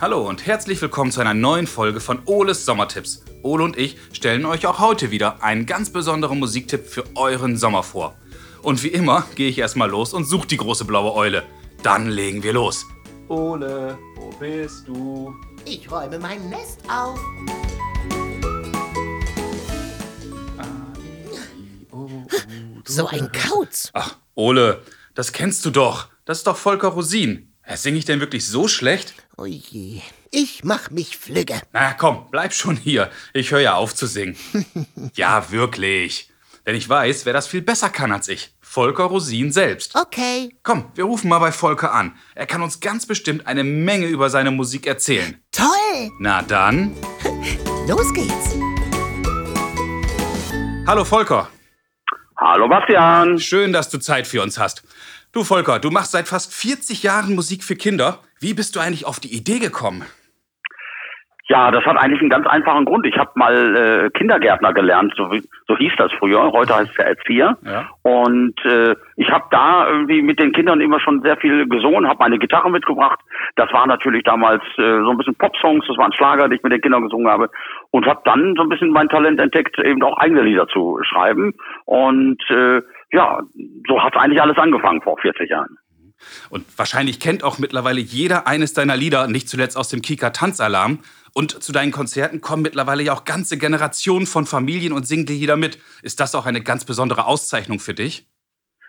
Hallo und herzlich willkommen zu einer neuen Folge von Oles Sommertipps. Ole und ich stellen euch auch heute wieder einen ganz besonderen Musiktipp für euren Sommer vor. Und wie immer gehe ich erstmal los und suche die große blaue Eule. Dann legen wir los. Ole, wo bist du? Ich räume mein Nest auf. So ein Kauz. Ach, Ole, das kennst du doch. Das ist doch Volker Rosin. Singe ich denn wirklich so schlecht? Oje, ich mach mich flügge. Na komm, bleib schon hier. Ich höre ja auf zu singen. ja, wirklich. Denn ich weiß, wer das viel besser kann als ich. Volker Rosin selbst. Okay. Komm, wir rufen mal bei Volker an. Er kann uns ganz bestimmt eine Menge über seine Musik erzählen. Toll. Na dann. Los geht's. Hallo Volker. Hallo Bastian. Schön, dass du Zeit für uns hast. Du Volker, du machst seit fast 40 Jahren Musik für Kinder. Wie bist du eigentlich auf die Idee gekommen? Ja, das hat eigentlich einen ganz einfachen Grund. Ich habe mal äh, Kindergärtner gelernt, so, wie, so hieß das früher. Heute heißt es ja Erzieher. Ja. Und äh, ich habe da irgendwie mit den Kindern immer schon sehr viel gesungen, habe meine Gitarre mitgebracht. Das war natürlich damals äh, so ein bisschen Popsongs, das waren Schlager, die ich mit den Kindern gesungen habe. Und habe dann so ein bisschen mein Talent entdeckt, eben auch eigene Lieder zu schreiben. Und äh, ja, so hat eigentlich alles angefangen vor 40 Jahren. Und wahrscheinlich kennt auch mittlerweile jeder eines deiner Lieder, nicht zuletzt aus dem Kika Tanzalarm. Und zu deinen Konzerten kommen mittlerweile ja auch ganze Generationen von Familien und singen die Lieder mit. Ist das auch eine ganz besondere Auszeichnung für dich?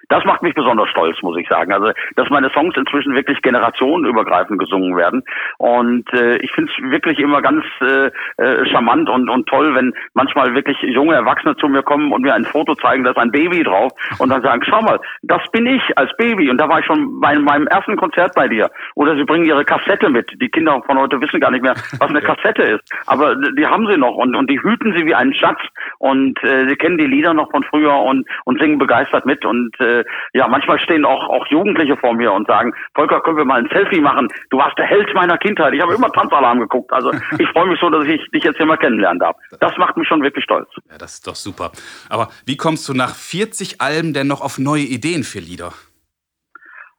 Das macht mich besonders stolz, muss ich sagen. Also, dass meine Songs inzwischen wirklich generationenübergreifend gesungen werden. Und äh, ich finde es wirklich immer ganz äh, äh, charmant und, und toll, wenn manchmal wirklich junge Erwachsene zu mir kommen und mir ein Foto zeigen, da ist ein Baby drauf und dann sagen, schau mal, das bin ich als Baby. Und da war ich schon bei meinem ersten Konzert bei dir. Oder sie bringen ihre Kassette mit. Die Kinder von heute wissen gar nicht mehr, was eine Kassette ist. Aber die haben sie noch und, und die hüten sie wie einen Schatz. Und äh, sie kennen die Lieder noch von früher und, und singen begeistert mit. Und äh, ja, manchmal stehen auch, auch Jugendliche vor mir und sagen, Volker, können wir mal ein Selfie machen? Du warst der Held meiner Kindheit. Ich habe immer Tanzalarm geguckt. Also ich freue mich so, dass ich dich jetzt hier mal kennenlernen darf. Das macht mich schon wirklich stolz. Ja, das ist doch super. Aber wie kommst du nach 40 Alben denn noch auf neue Ideen für Lieder?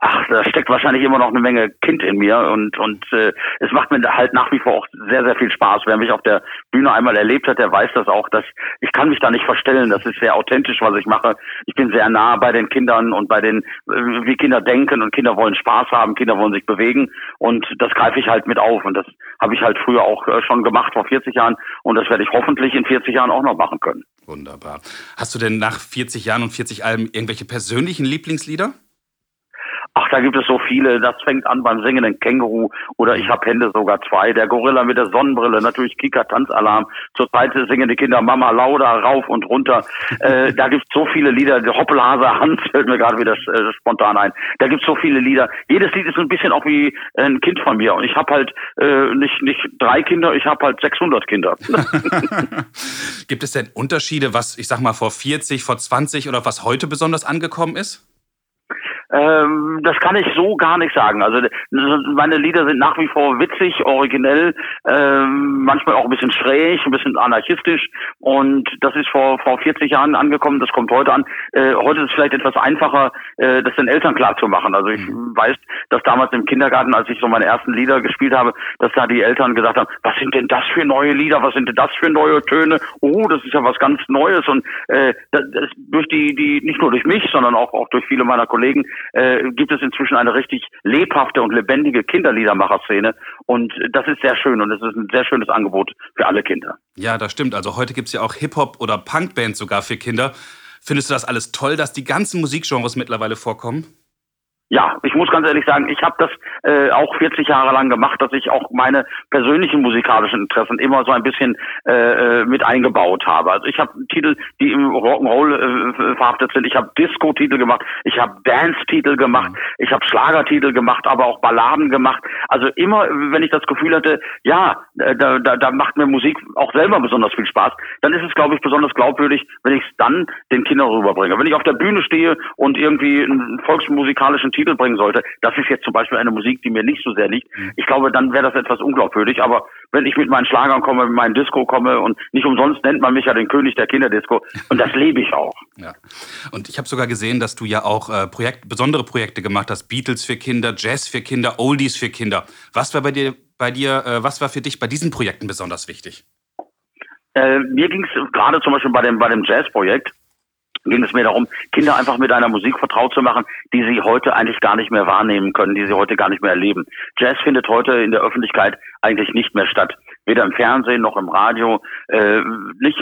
Ach, da steckt wahrscheinlich immer noch eine Menge Kind in mir und und äh, es macht mir halt nach wie vor auch sehr sehr viel Spaß. Wer mich auf der Bühne einmal erlebt hat, der weiß das auch, dass ich kann mich da nicht verstellen. Das ist sehr authentisch, was ich mache. Ich bin sehr nah bei den Kindern und bei den äh, wie Kinder denken und Kinder wollen Spaß haben, Kinder wollen sich bewegen und das greife ich halt mit auf und das habe ich halt früher auch äh, schon gemacht vor 40 Jahren und das werde ich hoffentlich in 40 Jahren auch noch machen können. Wunderbar. Hast du denn nach 40 Jahren und 40 Alben irgendwelche persönlichen Lieblingslieder? Ach, da gibt es so viele. Das fängt an beim singenden Känguru oder ich habe Hände sogar zwei. Der Gorilla mit der Sonnenbrille, natürlich Kika Tanzalarm. Zurzeit singen die Kinder Mama Lauda rauf und runter. äh, da gibt es so viele Lieder. Hoppelhase Hans fällt mir gerade wieder äh, spontan ein. Da gibt es so viele Lieder. Jedes Lied ist ein bisschen auch wie ein Kind von mir. Und ich habe halt äh, nicht nicht drei Kinder, ich habe halt 600 Kinder. gibt es denn Unterschiede, was ich sag mal vor 40, vor 20 oder was heute besonders angekommen ist? Ähm, das kann ich so gar nicht sagen. Also meine Lieder sind nach wie vor witzig, originell, ähm, manchmal auch ein bisschen schräg, ein bisschen anarchistisch. Und das ist vor vor 40 Jahren angekommen. Das kommt heute an. Äh, heute ist es vielleicht etwas einfacher, äh, das den Eltern klar zu machen. Also ich mhm. weiß, dass damals im Kindergarten, als ich so meine ersten Lieder gespielt habe, dass da die Eltern gesagt haben: Was sind denn das für neue Lieder? Was sind denn das für neue Töne? Oh, das ist ja was ganz Neues. Und äh, das, durch die die nicht nur durch mich, sondern auch auch durch viele meiner Kollegen äh, gibt es inzwischen eine richtig lebhafte und lebendige Kinderliedermacher-Szene. Und das ist sehr schön und es ist ein sehr schönes Angebot für alle Kinder. Ja, das stimmt. Also heute gibt es ja auch Hip-Hop oder Punk-Bands sogar für Kinder. Findest du das alles toll, dass die ganzen Musikgenres mittlerweile vorkommen? Ja, ich muss ganz ehrlich sagen, ich habe das äh, auch 40 Jahre lang gemacht, dass ich auch meine persönlichen musikalischen Interessen immer so ein bisschen äh, äh mit eingebaut habe. Also ich habe Titel, die im Rock'n'Roll äh, verhaftet sind. Ich habe Disco-Titel gemacht, ich habe Dance-Titel gemacht, ich habe Schlagertitel gemacht, aber auch Balladen gemacht. Also immer, wenn ich das Gefühl hatte, ja, äh, da, da, da macht mir Musik auch selber besonders viel Spaß, dann ist es, glaube ich, besonders glaubwürdig, wenn ich es dann den Kindern rüberbringe. Wenn ich auf der Bühne stehe und irgendwie einen volksmusikalischen Titel Titel bringen sollte, das ist jetzt zum Beispiel eine Musik, die mir nicht so sehr liegt. Mhm. Ich glaube, dann wäre das etwas unglaubwürdig. Aber wenn ich mit meinen Schlagern komme, mit meinen Disco komme und nicht umsonst nennt man mich ja den König der Kinderdisco und das lebe ich auch. Ja. Und ich habe sogar gesehen, dass du ja auch äh, Projekt, besondere Projekte gemacht hast. Beatles für Kinder, Jazz für Kinder, Oldies für Kinder. Was war bei dir bei dir, äh, was war für dich bei diesen Projekten besonders wichtig? Äh, mir ging es gerade zum Beispiel bei dem, bei dem Jazz-Projekt, ging es mir darum, Kinder einfach mit einer Musik vertraut zu machen, die sie heute eigentlich gar nicht mehr wahrnehmen können, die sie heute gar nicht mehr erleben. Jazz findet heute in der Öffentlichkeit eigentlich nicht mehr statt weder im Fernsehen noch im Radio. Äh, nicht,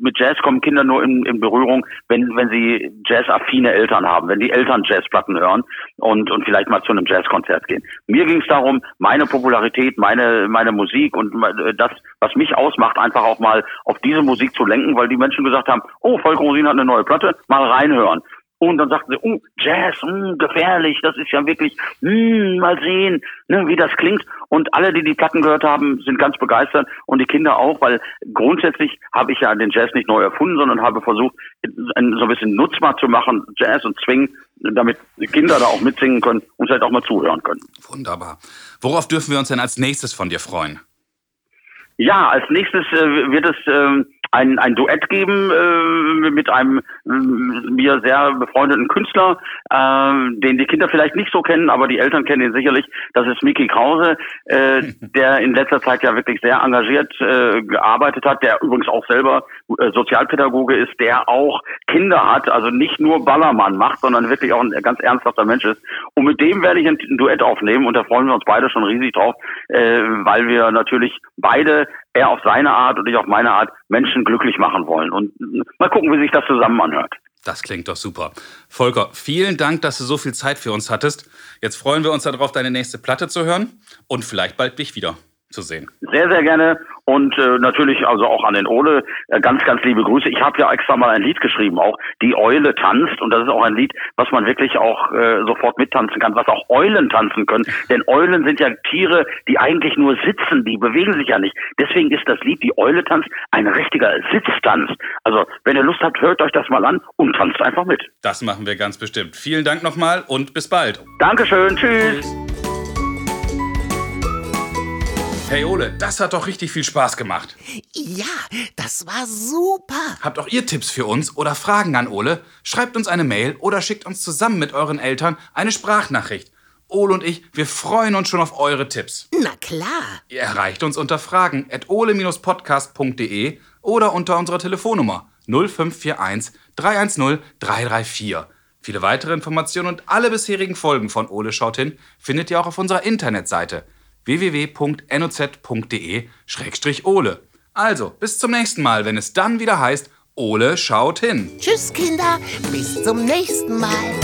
mit Jazz kommen Kinder nur in, in Berührung, wenn, wenn sie jazzaffine Eltern haben, wenn die Eltern Jazzplatten hören und, und vielleicht mal zu einem Jazzkonzert gehen. Mir ging es darum, meine Popularität, meine, meine Musik und das, was mich ausmacht, einfach auch mal auf diese Musik zu lenken, weil die Menschen gesagt haben, oh, Volker Rosin hat eine neue Platte, mal reinhören. Und dann sagten sie, oh, Jazz, mh, hm, gefährlich, das ist ja wirklich, mh, hm, mal sehen, ne, wie das klingt. Und alle, die die Platten gehört haben, sind ganz begeistert und die Kinder auch, weil grundsätzlich habe ich ja den Jazz nicht neu erfunden, sondern habe versucht, so ein bisschen nutzbar zu machen, Jazz und Swing, damit die Kinder da auch mitsingen können und vielleicht auch mal zuhören können. Wunderbar. Worauf dürfen wir uns denn als nächstes von dir freuen? Ja, als nächstes äh, wird es äh, ein, ein Duett geben äh, mit einem äh, mir sehr befreundeten Künstler, äh, den die Kinder vielleicht nicht so kennen, aber die Eltern kennen ihn sicherlich. Das ist Miki Krause, äh, der in letzter Zeit ja wirklich sehr engagiert äh, gearbeitet hat, der übrigens auch selber äh, Sozialpädagoge ist, der auch Kinder hat, also nicht nur Ballermann macht, sondern wirklich auch ein ganz ernsthafter Mensch ist. Und mit dem werde ich ein, ein Duett aufnehmen und da freuen wir uns beide schon riesig drauf, äh, weil wir natürlich beide er auf seine Art und ich auf meine Art Menschen glücklich machen wollen. Und mal gucken, wie sich das zusammen anhört. Das klingt doch super. Volker, vielen Dank, dass du so viel Zeit für uns hattest. Jetzt freuen wir uns darauf, deine nächste Platte zu hören und vielleicht bald dich wieder zu sehen. Sehr, sehr gerne. Und äh, natürlich also auch an den Ole äh, ganz, ganz liebe Grüße. Ich habe ja extra mal ein Lied geschrieben, auch Die Eule tanzt. Und das ist auch ein Lied, was man wirklich auch äh, sofort mittanzen kann, was auch Eulen tanzen können. Denn Eulen sind ja Tiere, die eigentlich nur sitzen, die bewegen sich ja nicht. Deswegen ist das Lied Die Eule tanzt ein richtiger Sitztanz. Also wenn ihr Lust habt, hört euch das mal an und tanzt einfach mit. Das machen wir ganz bestimmt. Vielen Dank nochmal und bis bald. Dankeschön. Tschüss. Tschüss. Hey Ole, das hat doch richtig viel Spaß gemacht. Ja, das war super. Habt auch ihr Tipps für uns oder Fragen an Ole? Schreibt uns eine Mail oder schickt uns zusammen mit euren Eltern eine Sprachnachricht. Ole und ich, wir freuen uns schon auf eure Tipps. Na klar. Ihr erreicht uns unter fragen at ole-podcast.de oder unter unserer Telefonnummer 0541 310 334. Viele weitere Informationen und alle bisherigen Folgen von Ole schaut hin findet ihr auch auf unserer Internetseite www.noz.de-ole. Also, bis zum nächsten Mal, wenn es dann wieder heißt, Ole schaut hin. Tschüss, Kinder, bis zum nächsten Mal.